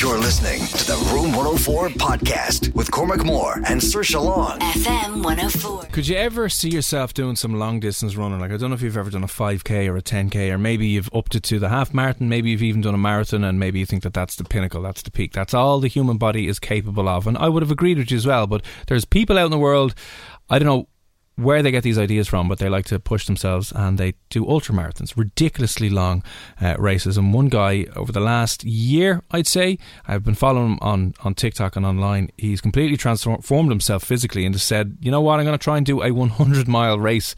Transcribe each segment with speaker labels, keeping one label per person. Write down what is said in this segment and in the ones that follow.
Speaker 1: You're listening to the Room 104 podcast with Cormac Moore and Sir Long.
Speaker 2: FM 104.
Speaker 3: Could you ever see yourself doing some long distance running? Like I don't know if you've ever done a 5k or a 10k, or maybe you've upped it to the half marathon. Maybe you've even done a marathon, and maybe you think that that's the pinnacle, that's the peak, that's all the human body is capable of. And I would have agreed with you as well. But there's people out in the world. I don't know where they get these ideas from, but they like to push themselves and they do ultra marathons, ridiculously long uh, races. And one guy over the last year, I'd say, I've been following him on, on TikTok and online. He's completely transformed himself physically and just said, you know what, I'm going to try and do a 100 mile race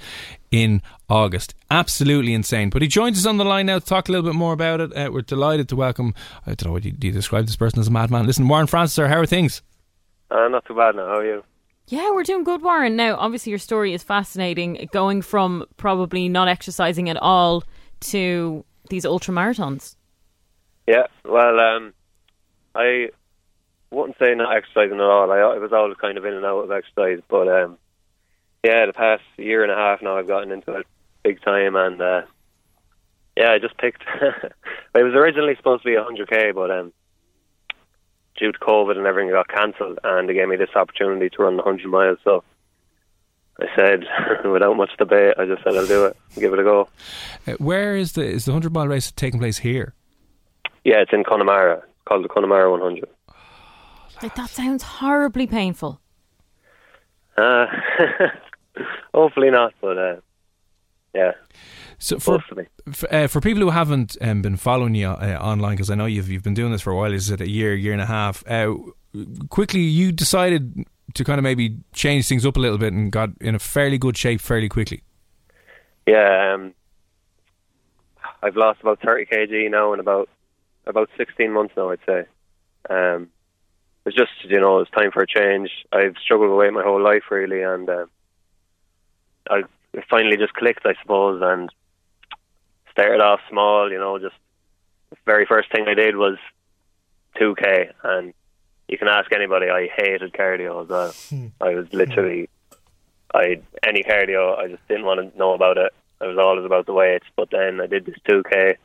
Speaker 3: in August. Absolutely insane. But he joins us on the line now to talk a little bit more about it. Uh, we're delighted to welcome, I don't know, do you, do you describe this person as a madman? Listen, Warren Francis, sir, how are things?
Speaker 4: Uh, not too bad now. How are you?
Speaker 5: Yeah, we're doing good, Warren. Now, obviously, your story is fascinating. Going from probably not exercising at all to these ultra marathons.
Speaker 4: Yeah. Well, um, I wouldn't say not exercising at all. I, I was always kind of in and out of exercise, but um, yeah, the past year and a half now, I've gotten into it big time, and uh, yeah, I just picked. it was originally supposed to be 100k, but um, due to COVID and everything, got cancelled, and they gave me this opportunity to run the 100 miles. So I said, without much debate, I just said I'll do it, give it a go.
Speaker 3: Uh, where is the is the 100 mile race taking place here?
Speaker 4: Yeah, it's in Connemara. Called the Connemara 100.
Speaker 5: Like that sounds horribly painful.
Speaker 4: Uh, hopefully not, but uh, yeah.
Speaker 3: So for for, uh, for people who haven't um, been following you uh, online, because I know you've you've been doing this for a while, is it a year, year and a half? Uh, quickly, you decided to kind of maybe change things up a little bit and got in a fairly good shape fairly quickly.
Speaker 4: Yeah, um, I've lost about 30 kg now in about about 16 months now, I'd say. Um, it's just, you know, it's time for a change. I've struggled with weight my whole life, really, and uh, I finally just clicked, I suppose, and started off small, you know, just the very first thing I did was 2K, and you can ask anybody, I hated cardio as well. Hmm. I was literally, I any cardio, I just didn't want to know about it. I was always about the weights, but then I did this 2K,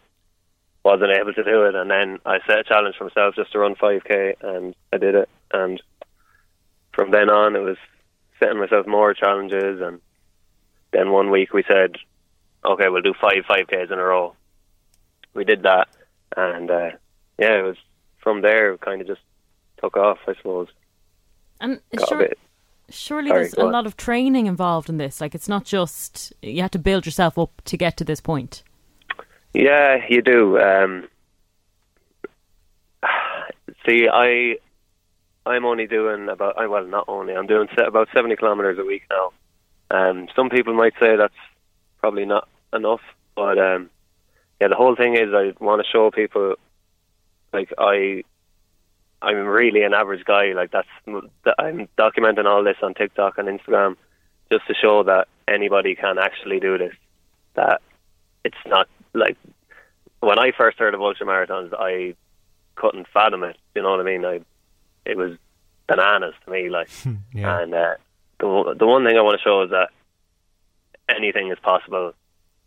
Speaker 4: wasn't able to do it, and then I set a challenge for myself just to run 5K, and I did it. And from then on, it was setting myself more challenges, and then one week we said, okay, we'll do five 5Ks in a row. We did that, and uh, yeah, it was from there, it kind of just took off, I suppose.
Speaker 5: And sure, surely
Speaker 4: Sorry,
Speaker 5: there's a
Speaker 4: on.
Speaker 5: lot of training involved in this. Like it's not just you have to build yourself up to get to this point.
Speaker 4: Yeah, you do. Um, see, I, I'm only doing about. I well, not only. I'm doing about seventy kilometers a week now. Um, some people might say that's probably not enough, but um, yeah, the whole thing is I want to show people, like I, I'm really an average guy. Like that's I'm documenting all this on TikTok and Instagram, just to show that anybody can actually do this. That it's not like when I first heard of ultra marathons, I couldn't fathom it. You know what I mean? I it was bananas to me. Like,
Speaker 3: Yeah.
Speaker 4: and uh, the the one thing I want to show is that anything is possible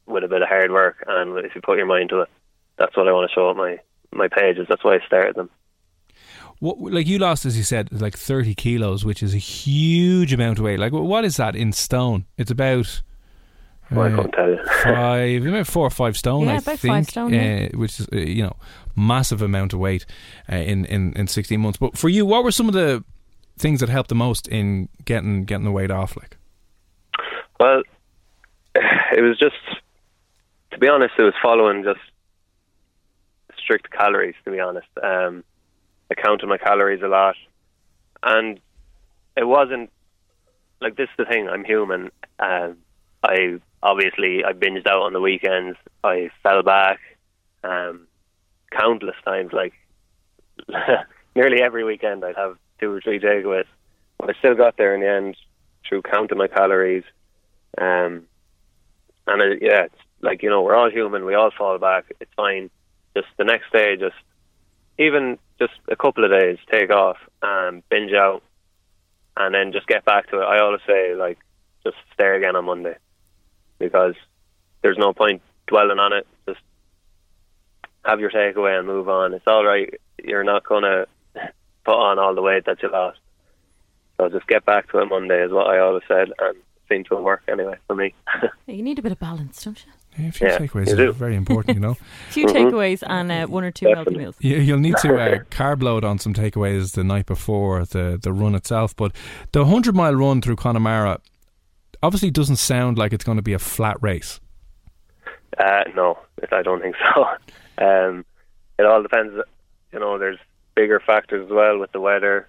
Speaker 4: with a bit of hard work and if you put your mind to it. That's what I want to show at my my pages. That's why I started them.
Speaker 3: What, like you lost, as you said, like thirty kilos, which is a huge amount of weight. Like, what is that in stone? It's about
Speaker 4: Well, I couldn't tell you.
Speaker 3: five, about four or five stone,
Speaker 5: Yeah,
Speaker 3: I
Speaker 5: about
Speaker 3: think,
Speaker 5: five stone, yeah.
Speaker 3: uh, which is uh, you know massive amount of weight uh, in, in in sixteen months. But for you, what were some of the things that helped the most in getting getting the weight off? Like,
Speaker 4: Well, it was just, to be honest, it was following just strict calories. To be honest, um, I counted my calories a lot, and it wasn't like this. Is the thing, I'm human. Um, I obviously I binged out on the weekends. I fell back um, countless times. Like nearly every weekend, I'd have two or three takeaways. But I still got there in the end through counting my calories. Um, and it, yeah, like you know, we're all human. We all fall back. It's fine. Just the next day, just even just a couple of days, take off and binge out, and then just get back to it. I always say like, just start again on Monday, because there's no point dwelling on it. Just have your takeaway and move on. It's all right. You're not gonna put on all the weight that you lost. So just get back to it Monday is what I always said, and seemed to work anyway for me.
Speaker 5: You need a bit of balance, don't you?
Speaker 3: A few
Speaker 4: Yeah,
Speaker 3: takeaways are very important, you know.
Speaker 5: A few takeaways and uh, one or two healthy
Speaker 4: Definitely.
Speaker 5: meals.
Speaker 3: You, you'll need to uh, carb load on some takeaways the night before the, the run itself. But the 100 mile run through Connemara obviously doesn't sound like it's going to be a flat race.
Speaker 4: Uh, no, I don't think so. Um, it all depends. You know, there's bigger factors as well with the weather.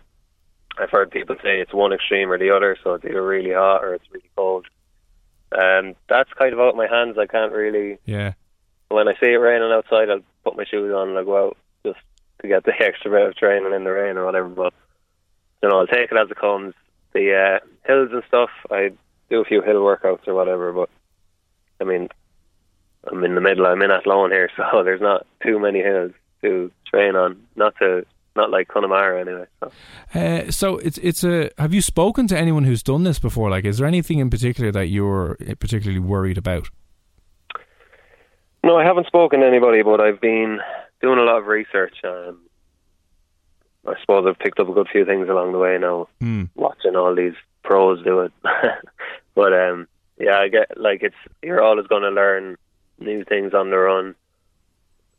Speaker 4: I've heard people say it's one extreme or the other, so it's either really hot or it's really cold. Um, that's kind of out of my hands. I can't really.
Speaker 3: Yeah.
Speaker 4: When I see it raining outside, I'll put my shoes on and I'll go out just to get the extra bit of training in the rain or whatever. But you know, I'll take it as it comes. The uh, hills and stuff, I do a few hill workouts or whatever. But I mean, I'm in the middle. I'm in Athlone here, so there's not too many hills to train on. Not to not like Connemara anyway. So.
Speaker 3: Uh, so it's it's a. Have you spoken to anyone who's done this before? Like, is there anything in particular that you're particularly worried about?
Speaker 4: No, I haven't spoken to anybody, but I've been doing a lot of research. Um, I suppose I've picked up a good few things along the way now,
Speaker 3: Hmm.
Speaker 4: watching all these pros do it. but um, yeah, I get like it's you're always going to learn new things on the run.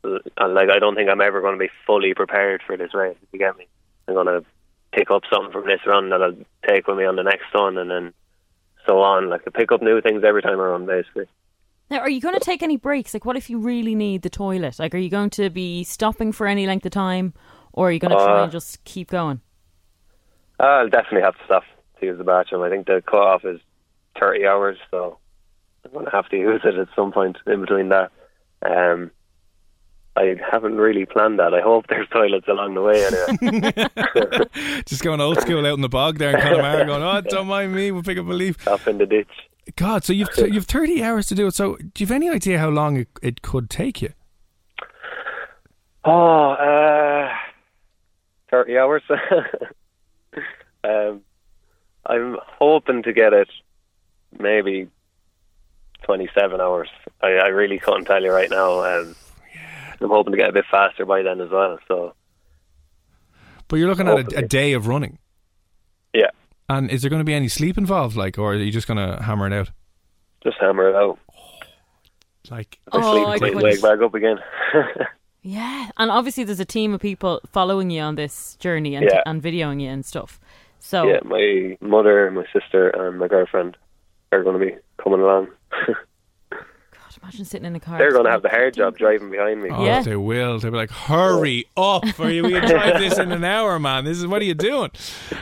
Speaker 4: And like I don't think I'm ever going to be fully prepared for this race. If you get me, I'm going to pick up something from this run that I'll take with me on the next one, and then so on. Like I pick up new things every time I run, basically.
Speaker 5: Now, are you going to take any breaks? Like, what if you really need the toilet? Like, are you going to be stopping for any length of time, or are you going to try
Speaker 4: Uh,
Speaker 5: and just keep going?
Speaker 4: I'll definitely have to stop to use the bathroom. I think the cut off is 30 hours, so I'm going to have to use it at some point in between that. Um, I haven't really planned that. I hope there's toilets along the way anyway.
Speaker 3: Just going old school out in the bog there in Connemara, going, "Oh, don't mind me, we'll pick up a leaf."
Speaker 4: Up in the ditch.
Speaker 3: God, so you've you've thirty hours to do it. So, do you have any idea how long it, it could take you?
Speaker 4: Oh, uh, 30 hours. um, I'm hoping to get it maybe 27 hours. I, I really can't tell you right now. Um, I'm hoping to get a bit faster by then as well. So,
Speaker 3: But you're looking at a, a day of running.
Speaker 4: yeah,
Speaker 3: And is there going to be any sleep involved, like, or are you just going to hammer it out?
Speaker 4: just hammer it out.
Speaker 3: Like,
Speaker 4: I
Speaker 5: Oh,
Speaker 4: sleep,
Speaker 5: I
Speaker 4: I might
Speaker 5: couldn't.
Speaker 4: wake back up again.
Speaker 5: Yeah, and obviously there's a team of people following you on this journey and,
Speaker 4: Yeah.
Speaker 5: and videoing you and stuff. So,
Speaker 4: yeah, my mother, my sister, and my girlfriend are going to be coming along.
Speaker 5: God, imagine sitting in a car.
Speaker 4: They're going to have the hard job driving behind me.
Speaker 3: oh,
Speaker 5: Yeah.
Speaker 3: they will. They'll be like, "Hurry up! Or you will drive this in an hour, man. This is what are you doing?"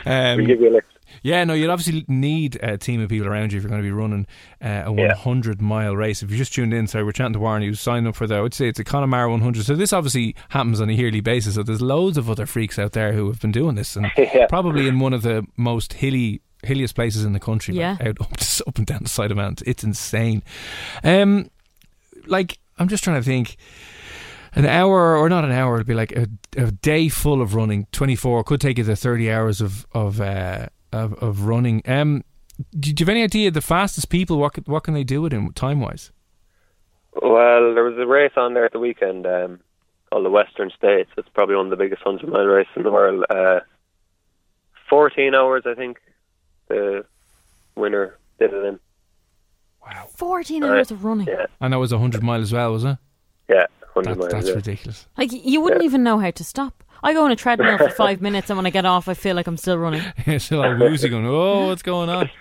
Speaker 3: Um,
Speaker 4: We'll give you a lift.
Speaker 3: Yeah, no, you'd obviously need a team of people around you if you're going to be running uh, a
Speaker 4: Yeah.
Speaker 3: 100 mile race. If you just tuned in, sorry, we're chatting to Warren, who's signed up for the, I would say it's a Connemara 100. So this obviously happens on a yearly basis. So there's loads of other freaks out there who have been doing this, and
Speaker 4: Yeah.
Speaker 3: probably in one of the most hilly, hilliest places in the country, like
Speaker 5: Yeah.
Speaker 3: out up, up and down the side of mountains. It's insane. Um, like I'm just trying to think. An hour, or not an hour, it'd be like a, a day full of running. Twenty four could take you to thirty hours of of uh, of, of running. Um, do you have any idea the fastest people? What what can they do it in time wise?
Speaker 4: Well, there was a race on there at the weekend um, called the Western States. It's probably one of the biggest 100 mile races in the world. Uh, 14 hours, I think, the winner did it in.
Speaker 3: Wow.
Speaker 5: 14
Speaker 4: Uh,
Speaker 5: hours of running.
Speaker 4: Yeah,
Speaker 3: And that was 100 mile as well, was it?
Speaker 4: yeah, hundred
Speaker 3: That,
Speaker 4: miles.
Speaker 3: that's
Speaker 4: yeah.
Speaker 3: ridiculous.
Speaker 5: Like, you wouldn't even know how to stop. I go on a treadmill for five minutes, and when I get off, I feel like I'm still running.
Speaker 3: It's still all woozy going, oh, what's going on?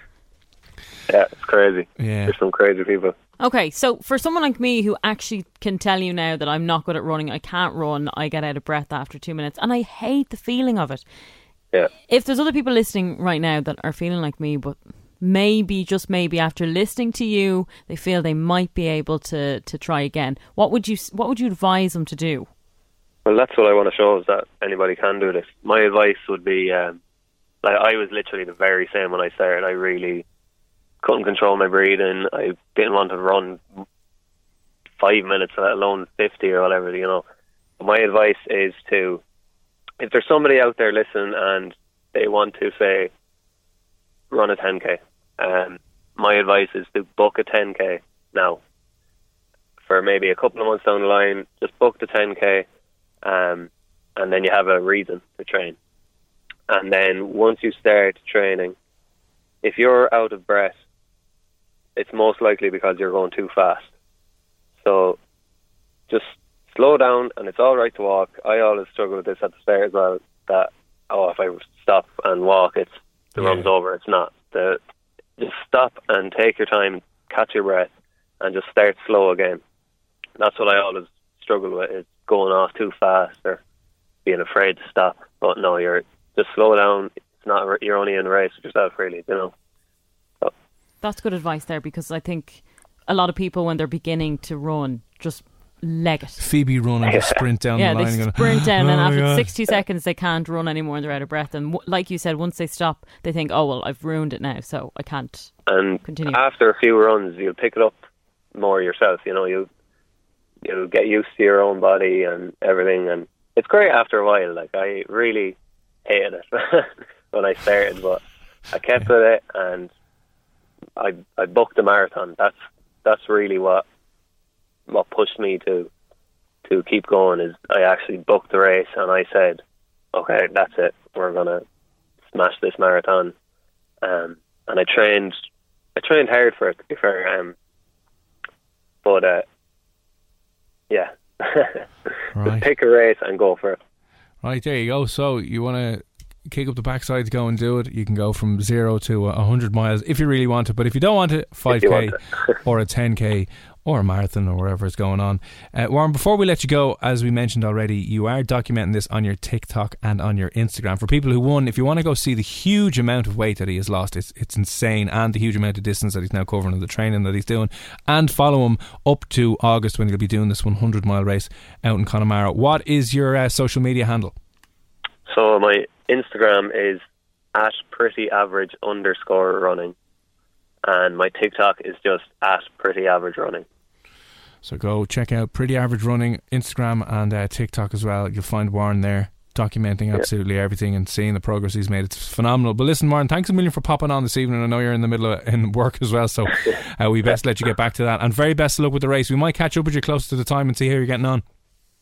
Speaker 4: Yeah, it's crazy.
Speaker 3: Yeah.
Speaker 4: There's some crazy people.
Speaker 5: Okay, so for someone like me who actually can tell you now that I'm not good at running, I can't run, I get out of breath after two minutes, and I hate the feeling of it.
Speaker 4: Yeah.
Speaker 5: If there's other people listening right now that are feeling like me, but maybe, just maybe, after listening to you, they feel they might be able to, to try again, what would you what would you advise them to do?
Speaker 4: Well, that's what I want to show is that anybody can do this. My advice would be, um, like I was literally the very same when I started. I really couldn't control my breathing. I didn't want to run five minutes, let alone fifty or whatever. You know. My advice is to, if there's somebody out there listening and they want to say, run a 10k. Um, my advice is to book a 10k now. For maybe a couple of months down the line, just book the 10k um, and then you have a reason to train. And then once you start training, if you're out of breath, it's most likely because you're going too fast. So just slow down, and it's all right to walk. I always struggle with this at the start as well. That oh, if I stop and walk, it's the
Speaker 3: Yeah.
Speaker 4: run's over. It's not. The just stop and take your time, catch your breath, and just start slow again. That's what I always struggle with: is going off too fast or being afraid to stop. But no, you're just slow down. It's not. You're only in a race with yourself, really. You know.
Speaker 5: That's good advice there because I think a lot of people when they're beginning to run just leg it.
Speaker 3: Phoebe running to sprint down
Speaker 5: yeah,
Speaker 3: the
Speaker 5: they
Speaker 3: line. and going,
Speaker 5: sprint down, and
Speaker 3: "Oh my
Speaker 5: after
Speaker 3: God."
Speaker 5: 60 seconds, they can't run anymore and they're out of breath. And w- like you said, once they stop, they think, oh, well, I've ruined it now, so I can't.
Speaker 4: and
Speaker 5: Continue.
Speaker 4: after a few runs, you'll pick it up more yourself. You know, you you'll get used to your own body and everything, and it's great after a while. Like I really hated it when I started, but I kept with it, and I I booked the marathon. That's that's really what what pushed me to to keep going. Is I actually booked the race, and I said, okay, that's it. We're gonna smash this marathon. Um, and I trained I trained hard for it to be fair. Um, but uh, yeah,
Speaker 3: Right.
Speaker 4: pick a race and go for it.
Speaker 3: Right, there you go. So you want to kick up the backside to go and do it, you can go from zero to a 100 miles if you really want it. But if you don't want it, 5K or a 10K or a marathon or wherever it's going on. Uh, Warren, before we let you go, as we mentioned already, you are documenting this on your TikTok and on your Instagram. For people who, one, if you want to go see the huge amount of weight that he has lost, it's, it's insane, and the huge amount of distance that he's now covering and the training that he's doing, and follow him up to August when he'll be doing this 100 mile race out in Connemara. What is your uh, social media handle?
Speaker 4: So my Instagram is at pretty average underscore running, and my TikTok is just at pretty average running.
Speaker 3: So go check out Pretty Average Running, Instagram and uh, TikTok as well. You'll find Warren there documenting absolutely everything and seeing the progress he's made. It's phenomenal. But listen, Warren, thanks a million for popping on this evening. I know you're in the middle of in work as well, so uh, we best let you get back to that. And very best of luck with the race. We might catch up with you closer to the time and see how you're getting on.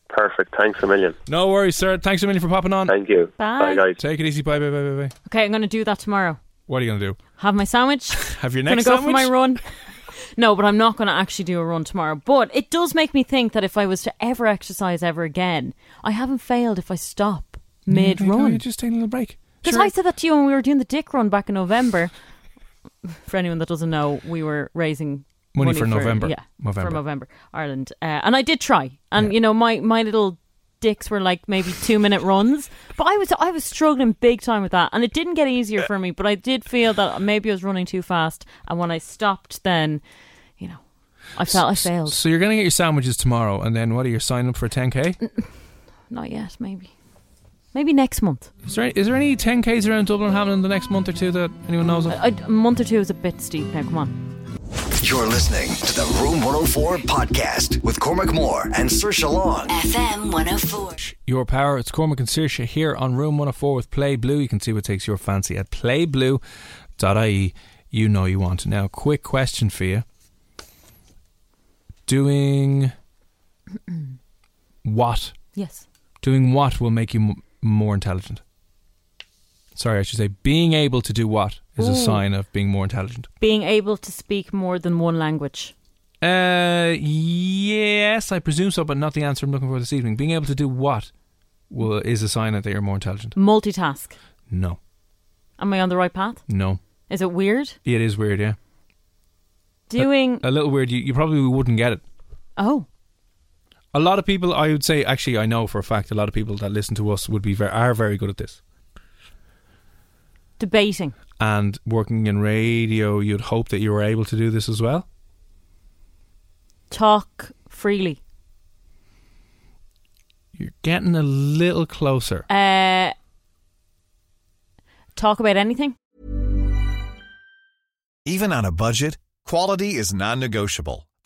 Speaker 4: Perfect. Thanks a million.
Speaker 3: No worries, sir. Thanks a million for popping on.
Speaker 4: Thank you.
Speaker 5: Bye.
Speaker 4: guys.
Speaker 3: Take it easy. Bye, bye, bye, bye, bye.
Speaker 5: Okay, I'm going to do that tomorrow.
Speaker 3: What are you going to do?
Speaker 5: Have my sandwich.
Speaker 3: Have your next
Speaker 5: going
Speaker 3: next
Speaker 5: to go for my run. No, but I'm not going to actually do a run tomorrow. But it does make me think that if I was to ever exercise ever again, I haven't failed if I stop mid
Speaker 3: No,
Speaker 5: run.
Speaker 3: you're just taking a little break.
Speaker 5: Because
Speaker 3: Sure.
Speaker 5: I said that to you when we were doing the Dick Run back in November. For anyone that doesn't know, we were raising
Speaker 3: Money for Movember.
Speaker 5: Yeah,
Speaker 3: Movember.
Speaker 5: for Movember, Ireland, uh, and I did try. And you know, my my little dicks were like maybe two minute runs, but I was I was struggling big time with that, and it didn't get easier for me. But I did feel that maybe I was running too fast, and when I stopped, then you know, I felt I failed.
Speaker 3: So you're going to get your sandwiches tomorrow, and then what are you signing up for a 10k?
Speaker 5: Not yet, maybe, maybe next month.
Speaker 3: Is there, is there any 10ks around Dublin happening the next month or two that anyone knows of?
Speaker 5: Uh, I, a month or two is a bit steep. Now, come on.
Speaker 1: You're listening to the Room 104 podcast with Cormac Moore and Sir Long.
Speaker 2: FM 104.
Speaker 3: Your Power. It's Cormac and Saoirse here on Room 104 with Play Blue. You can see what takes your fancy at playblue.ie. You know you want. Now, quick question for you. Doing what?
Speaker 5: Yes.
Speaker 3: Doing what will make you m- more intelligent? Sorry, I should say being able to do what is a sign of being more intelligent.
Speaker 5: Being able to speak more than one language.
Speaker 3: Uh, yes, I presume so, but not the answer I'm looking for this evening. Being able to do what will, is a sign that you're more intelligent.
Speaker 5: Multitask.
Speaker 3: No,
Speaker 5: Am I on the right path?
Speaker 3: no,
Speaker 5: Is it weird?
Speaker 3: it is weird. Yeah,
Speaker 5: Doing.
Speaker 3: a little weird. You, you probably wouldn't get it.
Speaker 5: oh.
Speaker 3: A lot of people, I would say, actually, I know for a fact, a lot of people that listen to us would be very, are very good at this.
Speaker 5: Debating.
Speaker 3: And working in radio, you'd hope that you were able to do this as well.
Speaker 5: Talk freely.
Speaker 3: You're getting a little closer.
Speaker 5: Uh, talk about anything.
Speaker 2: Even on a budget, quality is non-negotiable.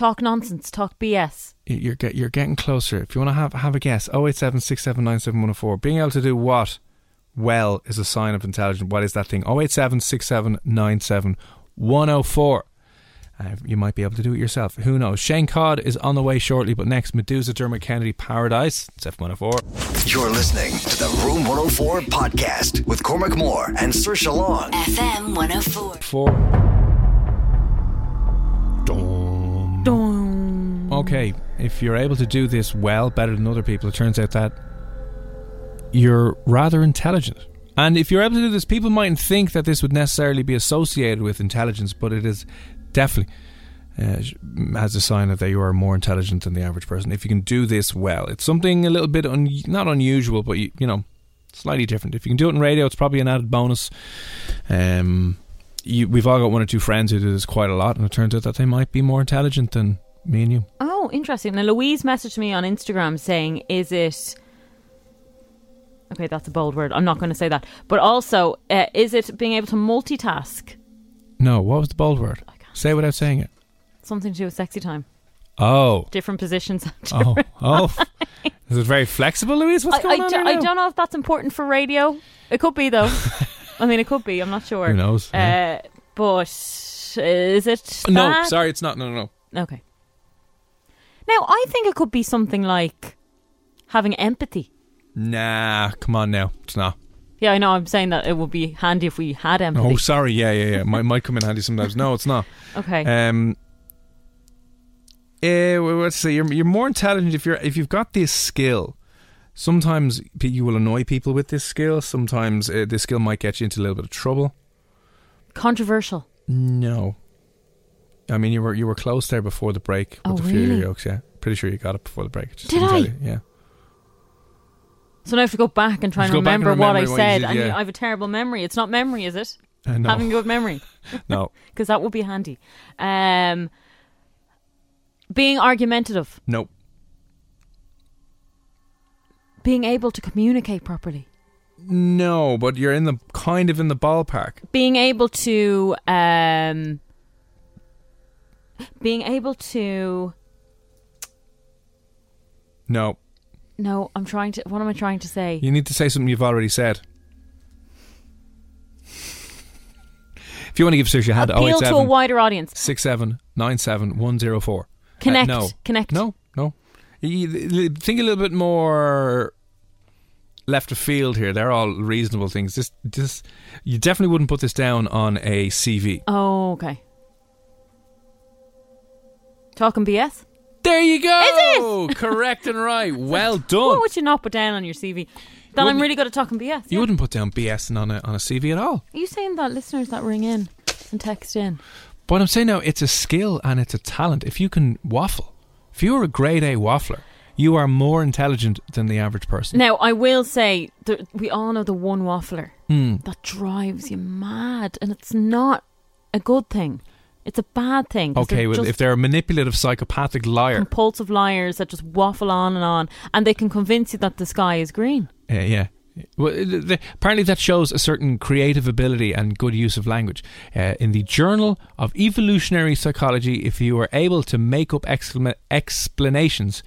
Speaker 5: Talk nonsense. Talk BS.
Speaker 3: You're get, you're getting closer. If you want to have have a guess, 087 Being able to do what well is a sign of intelligence. What is that thing? 087 Uh, you might be able to do it yourself. Who knows? Shane Codd is on the way shortly, but next, Meduza Dermot Kennedy Paradise. It's F104.
Speaker 1: You're listening to the Room 104 podcast with Cormac Moore and Sir Long.
Speaker 6: FM 104.
Speaker 3: Four. Okay, if you're able to do this well, better than other people, it turns out that you're rather intelligent. And if you're able to do this, people mightn't think that this would necessarily be associated with intelligence, but it is definitely uh, as a sign that you are more intelligent than the average person. If you can do this well, it's something a little bit un- not unusual, but you, you know, slightly different. If you can do it in radio, it's probably an added bonus. Um, you, we've all got one or two friends who do this quite a lot, and it turns out that they might be more intelligent than me and you.
Speaker 5: Oh, interesting. Now, Louise messaged me on Instagram saying, "Is it?" Okay, that's a bold word. I'm not going to say that. But also, uh, is it being able to multitask?
Speaker 3: No, what was the bold word? Say it without saying it.
Speaker 5: Something to do with sexy time.
Speaker 3: Oh.
Speaker 5: Different positions. at
Speaker 3: Oh, oh. Is it very flexible, Louise? What's
Speaker 5: I,
Speaker 3: going
Speaker 5: I
Speaker 3: on
Speaker 5: I don't know if that's important for radio. It could be though. I mean, it could be. I'm not sure.
Speaker 3: Who knows?
Speaker 5: Uh, but is it?
Speaker 3: No, sorry, it's not. No, no, no.
Speaker 5: Okay. Now, I think it could be something like having empathy.
Speaker 3: Nah, come on now. It's not.
Speaker 5: Yeah, I know. I'm saying that it would be handy if we had empathy.
Speaker 3: Oh, sorry. Yeah, yeah, yeah. might might come in handy sometimes. No, it's not.
Speaker 5: Okay.
Speaker 3: Um. Eh, well, let's say you're you're more intelligent if you're if you've got this skill. Sometimes pe- you will annoy people with this skill. Sometimes uh, this skill might get you into a little bit of trouble.
Speaker 5: Controversial.
Speaker 3: No. I mean, you were you were close there before the break with
Speaker 5: Oh,
Speaker 3: a few of your
Speaker 5: really?
Speaker 3: jokes. Yeah, pretty sure you got it before the break.
Speaker 5: Did I?
Speaker 3: you. Yeah.
Speaker 5: So now I have to go back and try and
Speaker 3: to and
Speaker 5: remember what I
Speaker 3: remember what
Speaker 5: said.
Speaker 3: did,
Speaker 5: and
Speaker 3: yeah.
Speaker 5: I have a terrible memory. It's not memory, is it?
Speaker 3: Uh, no.
Speaker 5: Having good memory.
Speaker 3: No.
Speaker 5: Because that would be handy. Um, being argumentative.
Speaker 3: Nope.
Speaker 5: Being able to communicate properly.
Speaker 3: No, but you're in the kind of in the ballpark.
Speaker 5: Being able to. Um, being able to.
Speaker 3: No.
Speaker 5: No, I'm trying to. What am I trying to say?
Speaker 3: You need to say something you've already said. If you want to give Saoirse a hand,
Speaker 5: Appeal to a wider audience.
Speaker 3: 6797104.
Speaker 5: Connect.
Speaker 3: Uh, no.
Speaker 5: Connect.
Speaker 3: No, no. You- Think a little bit more left of field here. They're all reasonable things. Just, just, you definitely wouldn't put this down on a CV.
Speaker 5: Oh, okay. Talking BS.
Speaker 3: There you go.
Speaker 5: Is it?
Speaker 3: Correct and right. Well done.
Speaker 5: What would you not put down on your CV? That I'm really good at talking BS.
Speaker 3: You wouldn't put down BS on a on a CV at all.
Speaker 5: Are you saying that listeners that ring in and text in?
Speaker 3: But I'm saying now, it's a skill and it's a talent. If you can waffle, if you're a grade A waffler, you are more intelligent than the average person.
Speaker 5: Now, I will say that we all know the one waffler
Speaker 3: Hmm.
Speaker 5: that drives you mad, and it's not a good thing. It's a bad thing.
Speaker 3: Okay, well, if they're a manipulative, psychopathic liar,
Speaker 5: compulsive liars that just waffle on and on, and they can convince you that the sky is green.
Speaker 3: Uh, yeah. Well, apparently that shows a certain creative ability and good use of language. Uh, in the Journal of Evolutionary Psychology, if you are able to make up explanations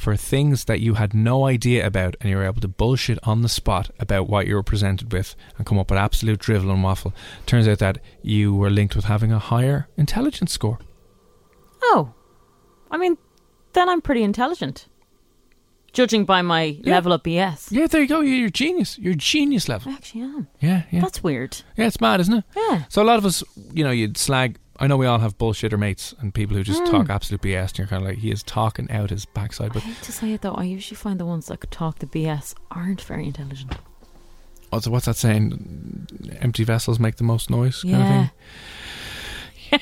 Speaker 3: for things that you had no idea about and you were able to bullshit on the spot about what you were presented with and come up with absolute drivel and waffle, turns out that you were linked with having a higher intelligence score.
Speaker 5: Oh, I mean, then I'm pretty intelligent, judging by my
Speaker 3: Yeah.
Speaker 5: level of BS.
Speaker 3: Yeah, there you go. You're genius. You're genius level.
Speaker 5: I actually am.
Speaker 3: Yeah, yeah.
Speaker 5: That's weird.
Speaker 3: Yeah, it's mad, isn't it?
Speaker 5: Yeah.
Speaker 3: So a lot of us, you know, you'd slag. I know we all have bullshitter mates and people who just
Speaker 5: Mm.
Speaker 3: talk absolute BS, and you're kind of like, he is talking out his backside.
Speaker 5: I
Speaker 3: But
Speaker 5: hate to say it though, I usually find the ones that could talk the BS aren't very intelligent.
Speaker 3: Also, what's that saying? Empty vessels make the most noise, kind of
Speaker 5: Yeah.
Speaker 3: thing.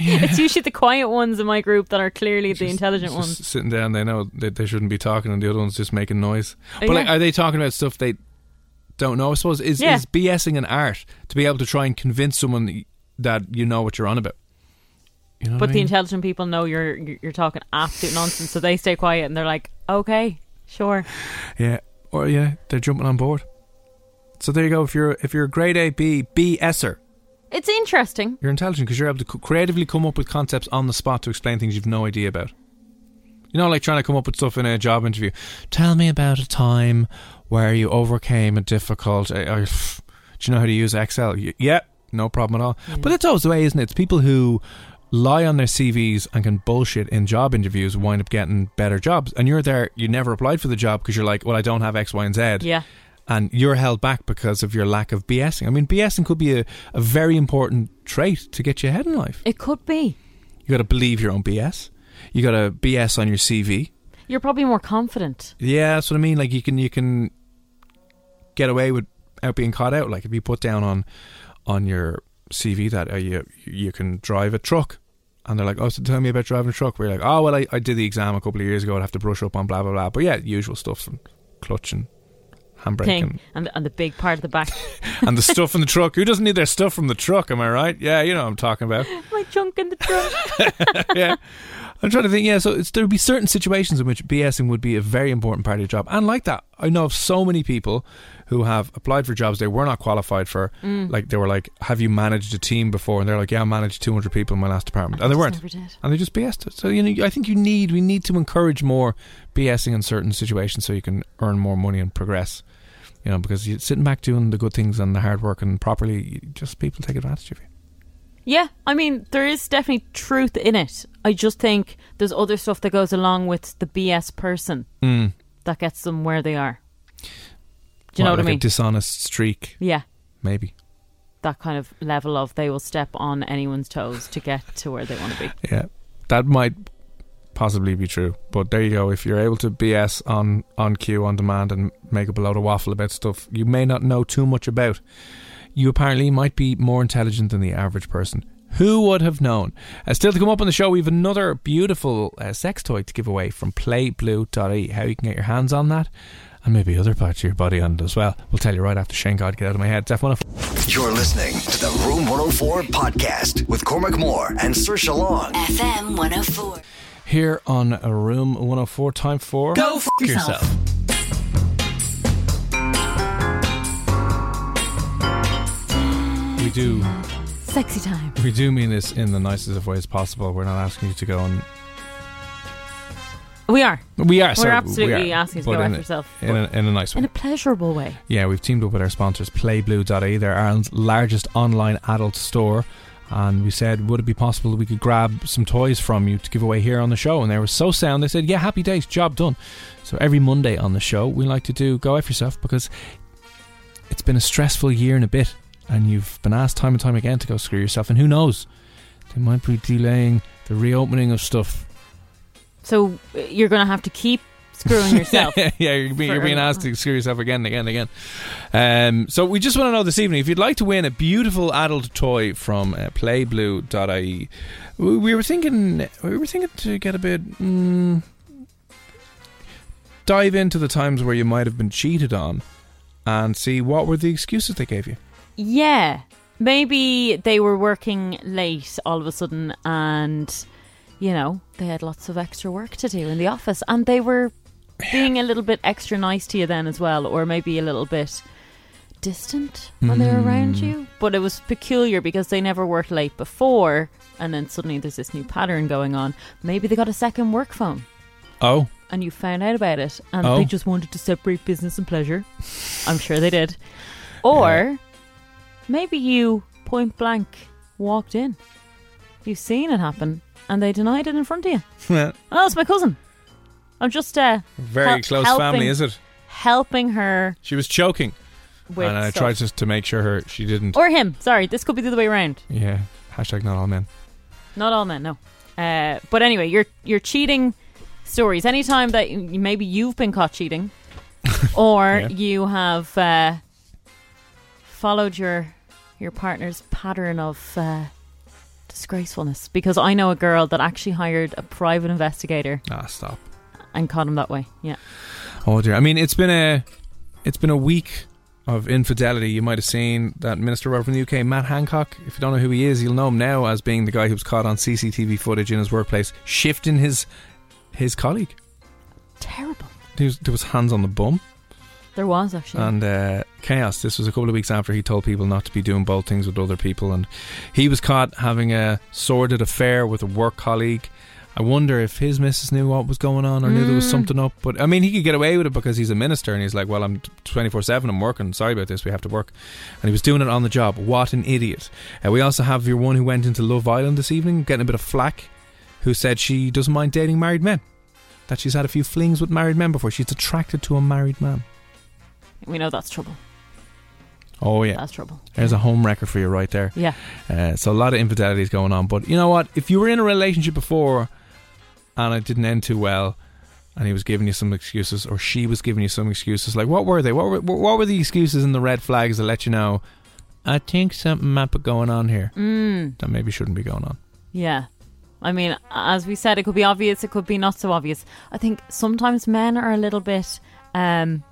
Speaker 5: It's usually the quiet ones in my group that are clearly the intelligent
Speaker 3: just
Speaker 5: ones.
Speaker 3: sitting down, they know that they shouldn't be talking, and the other one's just making noise.
Speaker 5: Oh,
Speaker 3: But like, are they talking about stuff they don't know? I suppose is
Speaker 5: Yeah.
Speaker 3: is BSing an art to be able to try and convince someone that you know what you're on about. You know
Speaker 5: But
Speaker 3: I
Speaker 5: the intelligent people know you're you're talking absolute nonsense, so they stay quiet and they're like, "Okay, sure."
Speaker 3: Yeah, or yeah, they're jumping on board. So there you go. If you're if you're a grade A B BSer,
Speaker 5: It's interesting.
Speaker 3: you're intelligent because you're able to creatively come up with concepts on the spot to explain things you've no idea about. You know, like trying to come up with stuff in a job interview. Tell me about a time where you overcame a difficult. Uh, do you know how to use Excel? Y- Yeah, no problem at all. Mm. But it's always the way, isn't it? It's people who lie on their CVs and can bullshit in job interviews wind up getting better jobs. And you're there, you never applied for the job because you're like, well, I don't have X, Y, and Z.
Speaker 5: Yeah.
Speaker 3: And you're held back because of your lack of BSing. I mean, BSing could be a, a very important trait to get you ahead in life.
Speaker 5: It could be.
Speaker 3: You got to believe your own BS. You got to BS on your CV.
Speaker 5: You're probably more confident.
Speaker 3: Yeah, that's what I mean. Like you can you can get away without being caught out. Like if you put down on on your CV that uh, you you can drive a truck, and they're like, oh, so tell me about driving a truck. We're like, oh, well, I, I did the exam a couple of years ago. I'd have to brush up on blah blah blah. But yeah, usual stuff and clutch and handbrake and,
Speaker 5: and and the big part of the back.
Speaker 3: and the stuff in the truck. Who doesn't need their stuff from the truck? Am I right? Yeah, you know what I'm talking about.
Speaker 5: My junk in the truck.
Speaker 3: yeah. I'm trying to think. Yeah, so it's, there would be certain situations in which BSing would be a very important part of your job, and like that, I know of so many people who have applied for jobs they were not qualified for.
Speaker 5: Mm.
Speaker 3: Like they were like, "Have you managed a team before?" And they're like, "Yeah, I managed 200 people in my last department," and they weren't, and they just BSed it. So you know, I think you need we need to encourage more BSing in certain situations so you can earn more money and progress. You know, because you're sitting back doing the good things and the hard work and properly, just people take advantage of you.
Speaker 5: Yeah, I mean, there is definitely truth in it. I just think there's other stuff that goes along with the BS person
Speaker 3: Mm.
Speaker 5: that gets them where they are. Do you know what
Speaker 3: like
Speaker 5: I mean?
Speaker 3: A dishonest streak,
Speaker 5: yeah,
Speaker 3: maybe.
Speaker 5: that kind of level of they will step on anyone's toes to get to where they want to be.
Speaker 3: Yeah, that might possibly be true. But there you go. If you're able to BS on on cue, on demand, and make up a load of waffle about stuff you may not know too much about, you apparently might be more intelligent than the average person. Who would have known? Uh, still to come up on the show, we have another beautiful uh, sex toy to give away from PlayBlue.ie. How you can get your hands on that, and maybe other parts of your body on it as well. We'll tell you right after Shane Codd get out of my head. Def 104.
Speaker 1: You're listening to the Room 104 podcast with Cormac Moore and Sir Long.
Speaker 7: FM 104.
Speaker 3: Here on Room 104, time for
Speaker 7: Go F yourself.
Speaker 3: We do
Speaker 5: Sexy time.
Speaker 3: We do mean this in the nicest of ways possible. We're not asking you to go and
Speaker 5: We are.
Speaker 3: We are.
Speaker 5: We're absolutely
Speaker 3: we are,
Speaker 5: asking you to
Speaker 3: but
Speaker 5: go
Speaker 3: in
Speaker 5: F
Speaker 3: a-
Speaker 5: yourself.
Speaker 3: in a, in a nice way.
Speaker 5: In a pleasurable way.
Speaker 3: Yeah, we've teamed up with our sponsors, PlayBlue.ie. They're Ireland's largest online adult store. And we said, would it be possible that we could grab some toys from you to give away here on the show? And they were so sound. They said, yeah, happy days, job done. So every Monday on the show, we like to do Go F Yourself because it's been a stressful year and a bit. And you've been asked time and time again to go screw yourself. And who knows? They might be delaying the reopening of stuff.
Speaker 5: So uh, you're going to have to keep screwing yourself.
Speaker 3: yeah, you're being, you're being asked to screw yourself again and again and again. Um, so we just want to know this evening if you'd like to win a beautiful adult toy from uh, PlayBlue.ie. We, we were thinking, we were thinking to get a bit. Mm, dive into the times where you might have been cheated on, and see what were the excuses they gave you.
Speaker 5: Yeah. Maybe they were working late all of a sudden and, you know, they had lots of extra work to do in the office and they were being a little bit extra nice to you then as well, or maybe a little bit distant when they were around
Speaker 3: Mm.
Speaker 5: you. But it was peculiar because they never worked late before and then suddenly there's this new pattern going on. Maybe they got a second work phone
Speaker 3: Oh,
Speaker 5: and you found out about it and
Speaker 3: Oh.
Speaker 5: they just wanted to separate business and pleasure. I'm sure they did. Or maybe you point blank walked in. You've seen it happen and they denied it in front of you.
Speaker 3: well,
Speaker 5: Oh, it's my cousin. I'm just uh
Speaker 3: very
Speaker 5: hel-
Speaker 3: close
Speaker 5: helping-
Speaker 3: family, is it?
Speaker 5: Helping her
Speaker 3: She was choking, and I
Speaker 5: stuff.
Speaker 3: tried just to make sure her she didn't.
Speaker 5: Or him. Sorry, this could be the other way around.
Speaker 3: yeah, hashtag not all men.
Speaker 5: Not all men, no. Uh, but anyway, you're you're cheating stories. Anytime that you, maybe you've been caught cheating, or
Speaker 3: Yeah.
Speaker 5: you have uh, followed your your partner's pattern of uh, disgracefulness. Because I know a girl that actually hired a private investigator
Speaker 3: Ah, stop.
Speaker 5: and caught him that way. Yeah.
Speaker 3: Oh dear. I mean, it's been a it's been a week of infidelity. You might have seen that minister over from the UK, Matt Hancock. If you don't know who he is, you'll know him now as being the guy who was caught on CCTV footage in his workplace shifting his his colleague.
Speaker 5: Terrible.
Speaker 3: There was, there was hands on the bum
Speaker 5: There was actually.
Speaker 3: and uh, chaos. This was a couple of weeks after he told people not to be doing bold things with other people, and he was caught having a sordid affair with a work colleague. I wonder if his missus knew what was going on or knew there was
Speaker 5: Mm.
Speaker 3: something up. But I mean, he could get away with it because he's a minister and he's like, "Well, I'm 24 seven. I'm working. Sorry about this. We have to work." And he was doing it on the job. What an idiot! Uh, we also have your one who went into Love Island this evening, getting a bit of flack, who said she doesn't mind dating married men. That she's had a few flings with married men before. She's attracted to a married man.
Speaker 5: we know that's trouble.
Speaker 3: Oh yeah,
Speaker 5: That's trouble.
Speaker 3: There's a home wrecker for you right there.
Speaker 5: Yeah.
Speaker 3: Uh, so a lot of infidelities going on. But you know what? If you were in a relationship before and it didn't end too well, and he was giving you some excuses, or she was giving you some excuses, like what were they? What were what were the excuses and the red flags that let you know? I think something might be going on here.
Speaker 5: Mm.
Speaker 3: That maybe shouldn't be going on.
Speaker 5: Yeah. I mean, as we said, it could be obvious, it could be not so obvious. I think sometimes men are a little bit um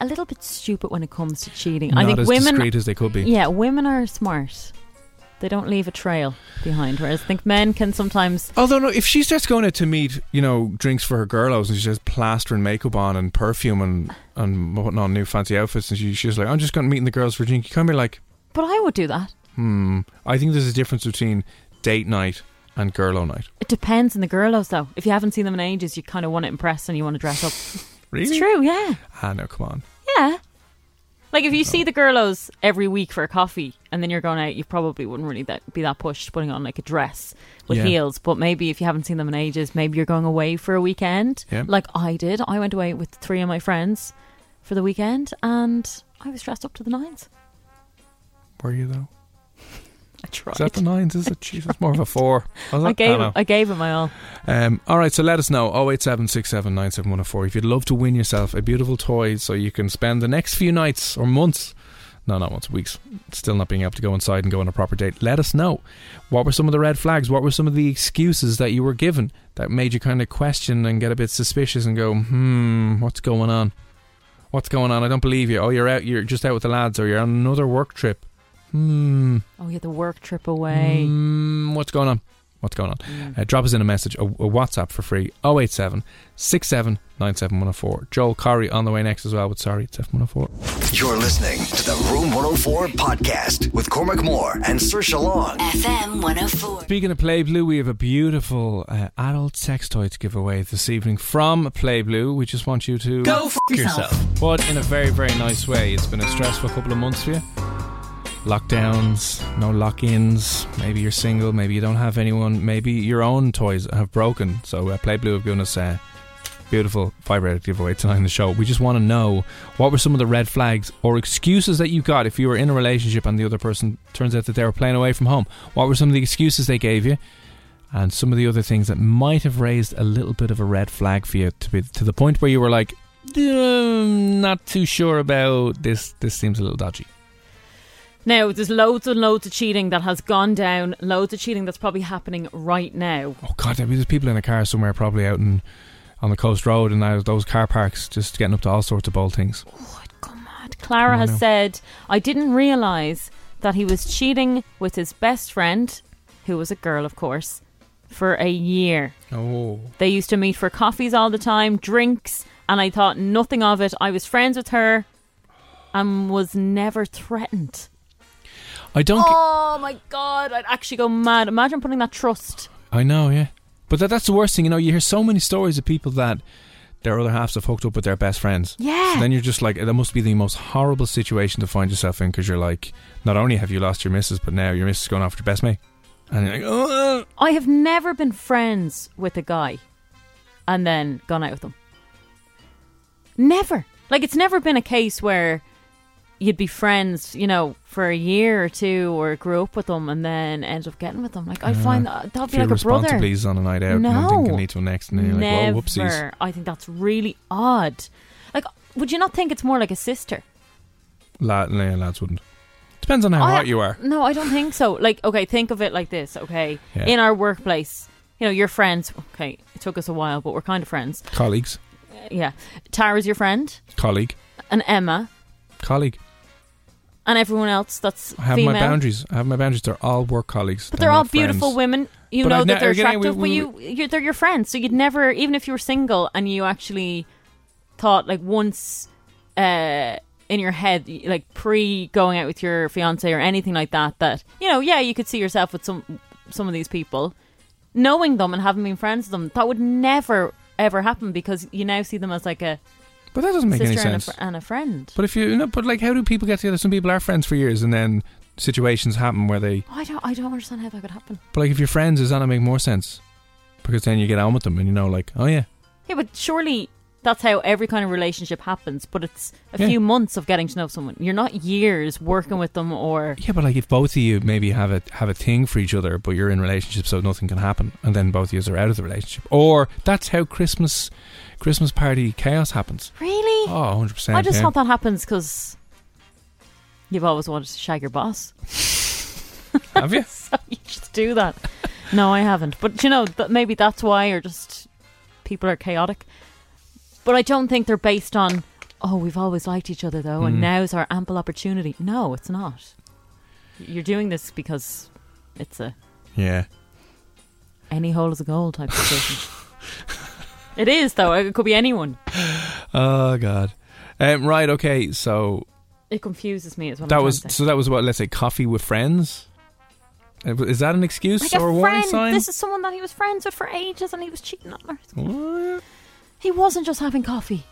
Speaker 5: a little bit stupid when it comes to cheating.
Speaker 3: Not
Speaker 5: I think
Speaker 3: as
Speaker 5: women
Speaker 3: discreet as they could be.
Speaker 5: Yeah, women are smart. They don't leave a trail behind, whereas I think men can sometimes
Speaker 3: Although, no, if she starts going out to meet, you know, drinks for her girlos and she's just plastering makeup on and perfume and, and putting on new fancy outfits and she, she's like, I'm just going to meet the girls for a drink, you come here like,
Speaker 5: But I would do that.
Speaker 3: hmm, I think there's a difference between date night and girlo night.
Speaker 5: It depends on the girlos though. If you haven't seen them in ages, you kind of want to impress and you want to dress up.
Speaker 3: Really?
Speaker 5: It's true, yeah.
Speaker 3: Ah, no, come on.
Speaker 5: Yeah. Like if you see the girlos every week for a coffee and then you're going out, you probably wouldn't really that, be that pushed putting on like a dress with
Speaker 3: Yeah.
Speaker 5: heels. But maybe if you haven't seen them in ages, maybe you're going away for a weekend.
Speaker 3: Yeah.
Speaker 5: Like I did. I went away with three of my friends for the weekend and I was dressed up to the nines.
Speaker 3: Were you though?
Speaker 5: I tried.
Speaker 3: Is that the nines? Is it? Jesus, more of a four.
Speaker 5: I gave
Speaker 3: know.
Speaker 5: I gave it my all.
Speaker 3: Um, all right, so let us know 08767971004 if you'd love to win yourself a beautiful toy so you can spend the next few nights or months, no, not months, weeks, still not being able to go inside and go on a proper date. Let us know. What were some of the red flags? What were some of the excuses that you were given that made you kind of question and get a bit suspicious and go, hmm, what's going on? What's going on? I don't believe you. Oh, you're out. You're just out with the lads, or you're on another work trip. Hmm.
Speaker 5: Oh, you had the work trip away.
Speaker 3: Mm, what's going on? what's going on. Uh, drop us in a message, a, a WhatsApp for free 087 67 97104. Joel Corry on the way next as well with Sorry, it's F104.
Speaker 1: You're listening to the Room 104 podcast with Cormac Moore and Sir Long.
Speaker 7: FM 104.
Speaker 3: Speaking of Play Blue, we have a beautiful uh, adult sex toy to give away this evening from Play Blue. We just want you to
Speaker 7: Go f- yourself.
Speaker 3: but in a very, very nice way. It's been a stressful couple of months for you. Lockdowns, no lock-ins. Maybe you're single. Maybe you don't have anyone. Maybe your own toys have broken. So uh, Play Blue have given us a beautiful vibrator giveaway tonight in the show. We just want to know what were some of the red flags or excuses that you got if you were in a relationship and the other person turns out that they were playing away from home. What were some of the excuses they gave you? And some of the other things that might have raised a little bit of a red flag for you to be to the point where you were like, "Um, not too sure about this. This seems a little dodgy.
Speaker 5: Now, there's loads and loads of cheating that has gone down, loads of cheating that's probably happening right now.
Speaker 3: Oh God, I mean, there's people in a car somewhere, probably out in on the coast road, and now those car parks just getting up to all sorts of bold things.
Speaker 5: Clara
Speaker 3: I
Speaker 5: has
Speaker 3: know.
Speaker 5: said, I didn't realise that he was cheating with his best friend, who was a girl, of course, for a year.
Speaker 3: Oh,
Speaker 5: They used to meet for coffees all the time, drinks, and I thought nothing of it. I was friends with her and was never threatened.
Speaker 3: I don't.
Speaker 5: Oh my god, I'd actually go mad. Imagine putting that trust.
Speaker 3: I know, yeah. But that, that's the worst thing, you know. You hear so many stories of people that their other halves have hooked up with their best friends.
Speaker 5: Yeah.
Speaker 3: So then you're just like, that must be the most horrible situation to find yourself in because you're like, not only have you lost your missus, but now your missus is going off with your best mate. And you're like, oh.
Speaker 5: I have never been friends with a guy and then gone out with them. Never. Like it's never been a case where you'd be friends, you know, for a year or two or grew up with them and then end up getting with them. Like I find that that'd be
Speaker 3: few
Speaker 5: like a brother.
Speaker 3: responsibilities on a night out,
Speaker 5: No.
Speaker 3: and can lead to the next, and you're
Speaker 5: Never.
Speaker 3: like, whoopsies.
Speaker 5: I think that's really odd. Like, would you not think it's more like a sister?
Speaker 3: Lad, lads wouldn't. Depends on how
Speaker 5: I-
Speaker 3: hot you are.
Speaker 5: No, I don't think so. Like, okay, think of it like this. Okay,
Speaker 3: Yeah.
Speaker 5: in our workplace, you know, you're friends. Okay, it took us a while, but we're kind of friends.
Speaker 3: Colleagues,
Speaker 5: Yeah, Tara's your friend,
Speaker 3: colleague,
Speaker 5: and Emma,
Speaker 3: colleague.
Speaker 5: And everyone else that's
Speaker 3: I have
Speaker 5: female.
Speaker 3: my boundaries. I have my boundaries. They're all work colleagues.
Speaker 5: But they're, all beautiful
Speaker 3: friends.
Speaker 5: women. You
Speaker 3: But
Speaker 5: know
Speaker 3: I've
Speaker 5: that
Speaker 3: ne-
Speaker 5: they're
Speaker 3: again, we-
Speaker 5: attractive,
Speaker 3: we-
Speaker 5: but you, you're, they're your friends. So you'd never, even if you were single and you actually thought like once uh, in your head, like pre going out with your fiance or anything like that, that you know, yeah, you could see yourself with some some of these people, knowing them and having been friends with them, that would never ever happen because you now see them as like a
Speaker 3: But that doesn't make any
Speaker 5: and a,
Speaker 3: sense.
Speaker 5: fr- and a friend.
Speaker 3: But if you, you know, but like, how do people get together? Some people are friends for years, and then situations happen where they.
Speaker 5: Oh, I don't, I don't understand how that could happen.
Speaker 3: But like, if you're friends, does that not make more sense? Because then you get on with them, and you know, like, oh yeah,
Speaker 5: Yeah, but surely that's how every kind of relationship happens. But it's a
Speaker 3: Yeah.
Speaker 5: few months of getting to know someone. You're not years working with them or.
Speaker 3: yeah. But like, if both of you maybe have a have a thing for each other, but you're in relationships, so nothing can happen, and then both of you are out of the relationship, or that's how Christmas Christmas party chaos happens.
Speaker 5: Really?
Speaker 3: Oh, 100 percent.
Speaker 5: I just
Speaker 3: yeah.
Speaker 5: thought that happens because you've always wanted to shag your boss.
Speaker 3: Have you?
Speaker 5: so you just do that. No, I haven't. But you know, th- maybe that's why, or just people are chaotic. But I don't think they're based on. Oh, we've always liked each other though,
Speaker 3: Mm.
Speaker 5: and now's our ample opportunity. No, it's not. You're doing this because it's a
Speaker 3: Yeah.
Speaker 5: any hole is a goal type situation. it is though. It could be anyone.
Speaker 3: Oh God. Um, right. Okay. So
Speaker 5: It confuses me as well.
Speaker 3: that was so that was what let's say coffee with friends. Uh, Is that an excuse
Speaker 5: like
Speaker 3: or
Speaker 5: a
Speaker 3: a warning
Speaker 5: friend.
Speaker 3: sign?
Speaker 5: This is someone that he was friends with for ages, and he was cheating on her.
Speaker 3: What?
Speaker 5: He wasn't just having coffee.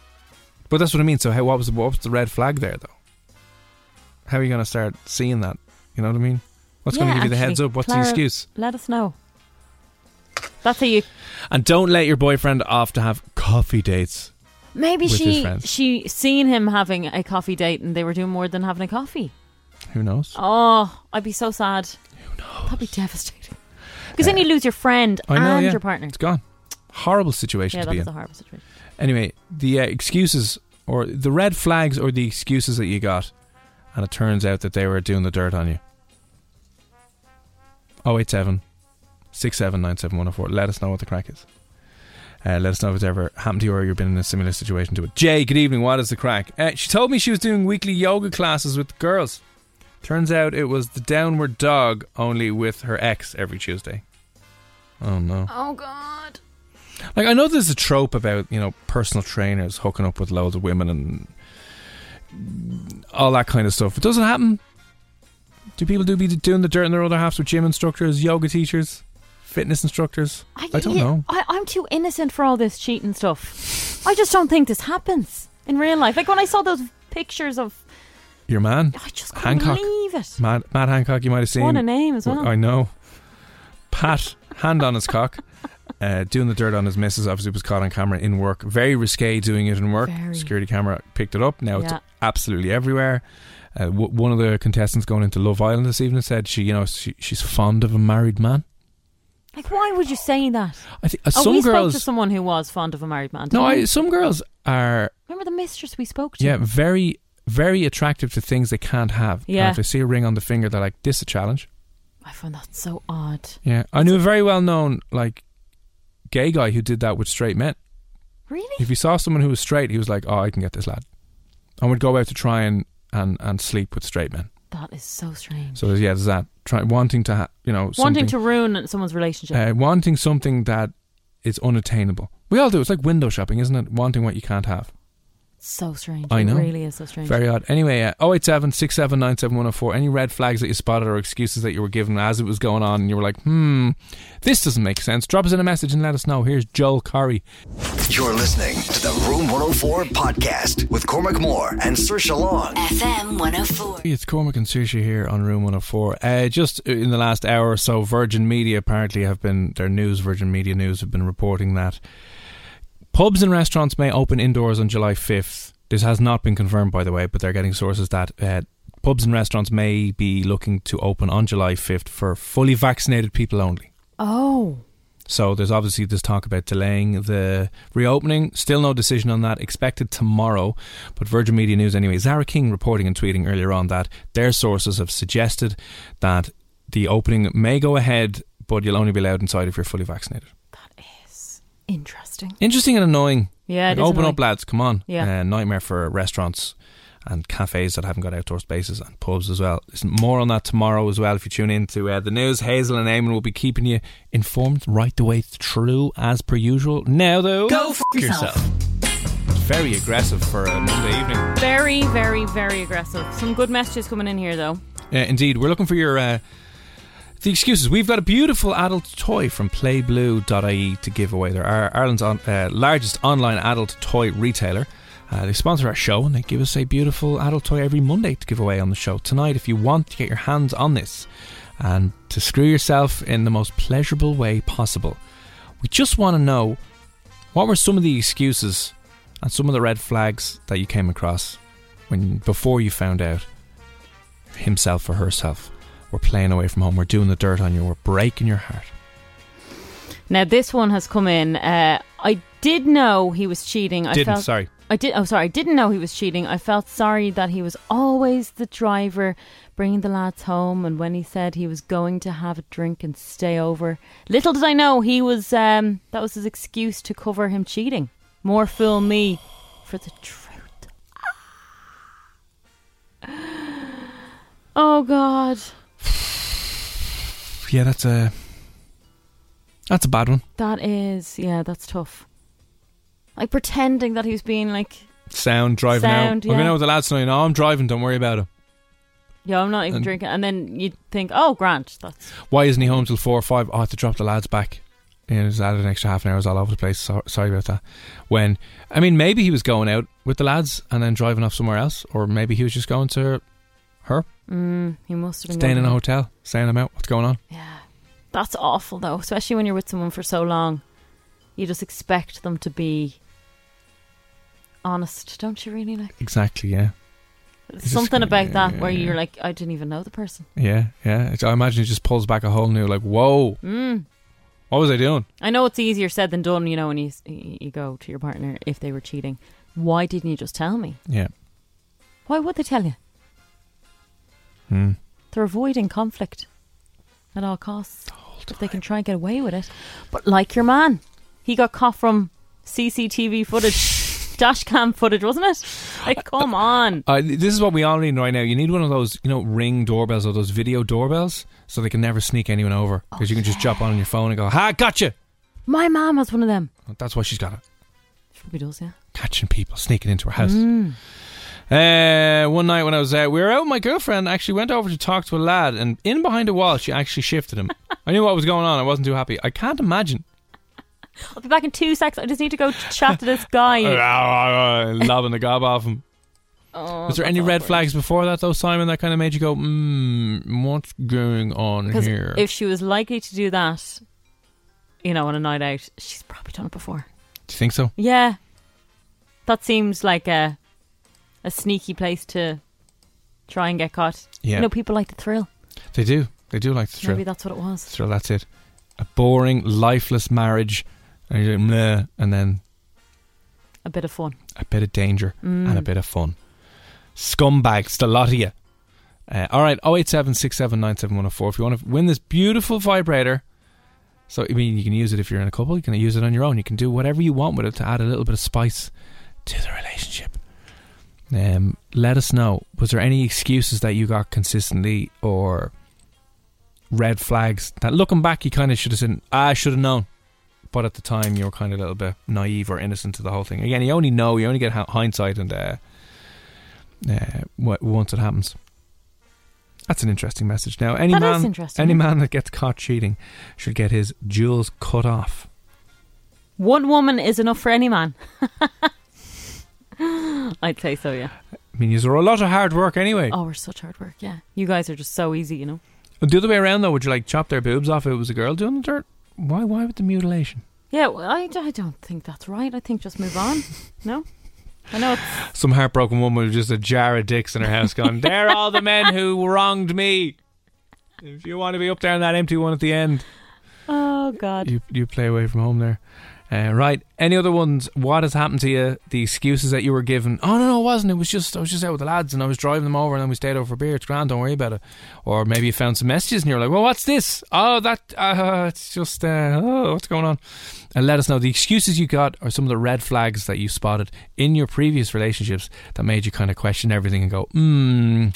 Speaker 3: But that's what I mean. So how, what was what was the red flag there though? How are you going to start seeing that? You know what I mean? What's going to give you the heads up? What's
Speaker 5: Clara,
Speaker 3: the excuse?
Speaker 5: Let us know. That's how you.
Speaker 3: And don't let your boyfriend off to have coffee dates.
Speaker 5: Maybe
Speaker 3: With his
Speaker 5: she
Speaker 3: friends.
Speaker 5: she seen him having a coffee date, and they were doing more than having a coffee.
Speaker 3: Who knows?
Speaker 5: Oh, I'd be so sad. Who knows? That'd be devastating. Because then you lose your friend
Speaker 3: I know.
Speaker 5: and
Speaker 3: yeah.
Speaker 5: your partner.
Speaker 3: It's gone. Horrible situation
Speaker 5: Yeah,
Speaker 3: to
Speaker 5: that
Speaker 3: be
Speaker 5: is
Speaker 3: in.
Speaker 5: a horrible situation.
Speaker 3: Anyway, the uh, excuses or the red flags or the excuses that you got, and it turns out that they were doing the dirt on you. 087 6797104. Let us know what the crack is. Uh, let us know if it's ever happened to you or you've been in a similar situation to it. Jay, good evening. What is the crack? Uh, she told me she was doing weekly yoga classes with the girls. Turns out it was the downward dog, only with her ex every Tuesday. Oh no.
Speaker 5: Oh God.
Speaker 3: Like I know there's a trope about you know personal trainers hooking up with loads of women and all that kind of stuff. It doesn't happen. Do people do be doing the dirt in their other halves with gym instructors, yoga teachers, fitness instructors? I, don't
Speaker 5: yeah,
Speaker 3: know.
Speaker 5: I, I'm too innocent for all this cheating stuff. I just don't think this happens in real life. Like when I saw those pictures of
Speaker 3: Your man,
Speaker 5: I just couldn't
Speaker 3: Hancock,
Speaker 5: believe it.
Speaker 3: Matt, Matt Hancock. You might have seen.
Speaker 5: What a name as well.
Speaker 3: I know. Pat, hand on his cock, uh, doing the dirt on his missus. Obviously, was caught on camera in work. Very risque doing it in work.
Speaker 5: Very.
Speaker 3: Security camera picked it up. Now
Speaker 5: Yeah.
Speaker 3: it's absolutely everywhere. Uh, w- one of the contestants going into Love Island this evening said she, you know, she, she's fond of a married man.
Speaker 5: Like why would you say that?
Speaker 3: I think uh,
Speaker 5: oh,
Speaker 3: some
Speaker 5: we spoke
Speaker 3: girls.
Speaker 5: to someone who was fond of a married man.
Speaker 3: no, I, some girls are
Speaker 5: remember the mistress we spoke to.
Speaker 3: yeah very very attractive to things they can't have. And
Speaker 5: Yeah.
Speaker 3: if they see a ring on the finger, they're like, "This is a challenge."
Speaker 5: I find that so odd.
Speaker 3: Yeah, I knew a very well known like gay guy who did that with straight men.
Speaker 5: Really?
Speaker 3: If he saw someone who was straight, he was like, "Oh, I can get this lad," and would go out to try and and and sleep with straight men.
Speaker 5: That is so strange.
Speaker 3: So yeah, there's that try wanting to ha- you know
Speaker 5: Wanting to ruin someone's relationship.
Speaker 3: uh, wanting something that is unattainable. We all do. It's like window shopping, isn't it? Wanting what you can't have.
Speaker 5: So strange.
Speaker 3: I know.
Speaker 5: It really is so strange.
Speaker 3: Very odd. Anyway, uh, 087 6797104. Any red flags that you spotted or excuses that you were given as it was going on and you were like, hmm, this doesn't make sense. Drop us in a message and let us know. Here's Joel Corry.
Speaker 1: You're listening to the Room 104 podcast with Cormac Moore and Saoirse Long.
Speaker 7: FM 104.
Speaker 3: It's Cormac and Saoirse here on Room 104. Uh, just in the last hour or so, Virgin Media apparently have been, their news, Virgin Media News, have been reporting that pubs and restaurants may open indoors on July 5th. This has not been confirmed, by the way, but they're getting sources that uh, pubs and restaurants may be looking to open on July 5th for fully vaccinated people only.
Speaker 5: Oh.
Speaker 3: So there's obviously this talk about delaying the reopening. Still no decision on that. Expected tomorrow. But Virgin Media News anyway. Zara King reporting and tweeting earlier on that their sources have suggested that the opening may go ahead, but you'll only be allowed inside if you're fully vaccinated.
Speaker 5: Interesting.
Speaker 3: Interesting and annoying.
Speaker 5: Yeah, it
Speaker 3: Like,
Speaker 5: is
Speaker 3: open
Speaker 5: annoying.
Speaker 3: up, lads. Come on.
Speaker 5: Yeah.
Speaker 3: Uh, nightmare for restaurants and cafes that haven't got outdoor spaces and pubs as well. Listen, more on that tomorrow as well. If you tune in to uh, the news, Hazel and Eamon will be keeping you informed right the way through as per usual. Now, though,
Speaker 7: Go f- yourself.
Speaker 3: Very aggressive for a Monday evening.
Speaker 5: Very, very, very aggressive. Some good messages coming in here, though.
Speaker 3: Uh, indeed, we're looking for your uh, the excuses. We've got a beautiful adult toy from PlayBlue.ie to give away. They're Ireland's on, uh, largest online adult toy retailer. Uh, they sponsor our show and they give us a beautiful adult toy every Monday to give away on the show. Tonight, if you want to get your hands on this and to screw yourself in the most pleasurable way possible, we just want to know what were some of the excuses and some of the red flags that you came across when before you found out himself or herself were playing away from home, we're doing the dirt on you, we're breaking your heart.
Speaker 5: Now, this one has come in. Uh, I did know he was cheating. I
Speaker 3: Didn't,
Speaker 5: felt,
Speaker 3: sorry.
Speaker 5: I did. Oh, sorry. I didn't know he was cheating. I felt sorry that he was always the driver, bringing the lads home. And when he said he was going to have a drink and stay over, little did I know he was. Um, that was his excuse to cover him cheating. More fool me for the truth. Oh God,
Speaker 3: Yeah, that's a that's a bad one.
Speaker 5: that is yeah, that's tough. Like pretending that he was being like,
Speaker 3: Sound driving
Speaker 5: Sound,
Speaker 3: out.
Speaker 5: Yeah.
Speaker 3: going out with the lads tonight. No, oh, I'm driving. Don't worry about it.
Speaker 5: yeah, I'm not even
Speaker 3: And-
Speaker 5: drinking, and then you think, oh, Grant, that's
Speaker 3: Why isn't he home till four or five? Oh, I have to drop the lads back. Yeah, just added an extra half an hour. I was all over the place. So, sorry about that. When I mean, maybe he was going out with the lads and then driving off somewhere else, or maybe he was just going to her,
Speaker 5: mm, he must have been
Speaker 3: staying in a hotel, saying them out. What's going on?
Speaker 5: Yeah, that's awful, though, especially when you're with someone for so long. You just expect them to be honest, don't you? Really, like
Speaker 3: Exactly. Yeah. Just
Speaker 5: something
Speaker 3: kinda-
Speaker 5: about that
Speaker 3: yeah,
Speaker 5: where
Speaker 3: yeah.
Speaker 5: you're like, I didn't even know the person.
Speaker 3: Yeah. Yeah. It's- I imagine it just pulls back a whole new like, whoa,
Speaker 5: Mm.
Speaker 3: what was I doing?
Speaker 5: I know it's easier said than done. You know, when you you go to your partner if they were cheating. Why didn't you just tell me?
Speaker 3: Yeah.
Speaker 5: Why would they tell you?
Speaker 3: Hmm.
Speaker 5: They're avoiding conflict at all costs. If they can try and get away with it. But like your man, he got caught from CCTV footage dash cam footage, wasn't it? Like, come on.
Speaker 3: Uh, this is what we all need right now. You need one of those, you know, ring doorbells or those video doorbells, so they can never sneak anyone over because you can just jump on your phone and go, "Ha, gotcha."
Speaker 5: My mom has one of them.
Speaker 3: That's why she's got it.
Speaker 5: She probably does, yeah.
Speaker 3: Catching people sneaking into her house.
Speaker 5: Mm.
Speaker 3: Uh, one night when I was out, we were out. My girlfriend actually went over to talk to a lad, and in behind a wall, she actually shifted him. I knew what was going on. I wasn't too happy. I can't imagine.
Speaker 5: I'll be back in two seconds. I just need to go chat to this guy.
Speaker 3: Lobbing the gob off him.
Speaker 5: Oh,
Speaker 3: Was there any red
Speaker 5: awkward.
Speaker 3: flags before that, though, Simon, that kind of made you go, hmm, what's going on here?
Speaker 5: if she was likely to do that, you know, on a night out, she's probably done it before.
Speaker 3: Do you think so?
Speaker 5: Yeah, that seems like a a sneaky place to try and get caught.
Speaker 3: Yeah.
Speaker 5: You know, people like the thrill.
Speaker 3: They do. They do like the thrill.
Speaker 5: Maybe that's what it was.
Speaker 3: Thrill, that's it. A boring, lifeless marriage, and, you're like, "Meh," and then
Speaker 5: A bit of fun.
Speaker 3: a bit of danger
Speaker 5: Mm.
Speaker 3: and a bit of fun. Scumbags, the lot of you. Uh, all right, 087 If you want to win this beautiful vibrator, so I mean, you can use it if you're in a couple. You can use it on your own. You can do whatever you want with it to add a little bit of spice to the relationship. Um, let us know. Was there any excuses that you got consistently, or red flags that, looking back, you kind of should have said, "Ah, "I should have known," but at the time you were kind of a little bit naive or innocent to the whole thing. Again, you only know, you only get hindsight, and uh, uh, what- once it happens. That's an interesting message. Now, any
Speaker 5: That
Speaker 3: man, any man that gets caught cheating should get his jewels cut off.
Speaker 5: One woman is enough for any man. I'd say so, yeah.
Speaker 3: I mean, these are a lot of hard work anyway.
Speaker 5: Oh, we're such hard work, yeah. You guys are just so easy, you know.
Speaker 3: The other way around, though, would you like chop their boobs off if it was a girl doing the dirt? Why? Why with the mutilation?
Speaker 5: Yeah, well, I, I don't think that's right. I think just move on. No? I know it's.
Speaker 3: Some heartbroken woman with just a jar of dicks in her house going, They're all the men who wronged me. If you want to be up there in that empty one at the end,
Speaker 5: Oh, God.
Speaker 3: you, you play away from home there. Uh, right. Any other ones? What has happened to you? The excuses that you were given? Oh no, no, it wasn't. It was just I was just out with the lads and I was driving them over and then we stayed over for beer. It's grand. Don't worry about it. Or maybe you found some messages and you're like, well, what's this? Oh, that. Uh, it's just. Uh, oh, what's going on? And let us know the excuses you got or some of the red flags that you spotted in your previous relationships that made you kind of question everything and go, hmm,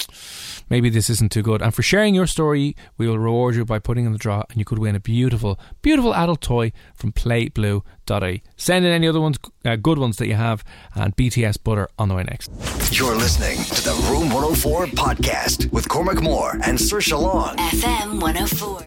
Speaker 3: maybe this isn't too good. And for sharing your story, we will reward you by putting in the draw, and you could win a beautiful, beautiful adult toy from PlayBlue.ie. Send in any other ones, uh, good ones that you have, and BTS Butter on the way next.
Speaker 1: You're listening to the Room 104 podcast with Cormac Moore and Saoirse Long.
Speaker 7: FM 104.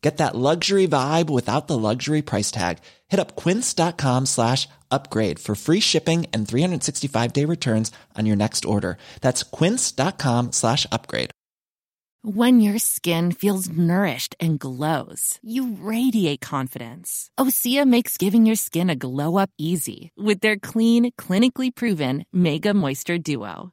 Speaker 6: Get that luxury vibe without the luxury price tag. Hit up quince.com slash upgrade for free shipping and 365 day returns on your next order. That's quince.com slash upgrade.
Speaker 8: When your skin feels nourished and glows, you radiate confidence. Osea makes giving your skin a glow up easy with their clean, clinically proven Mega Moisture Duo.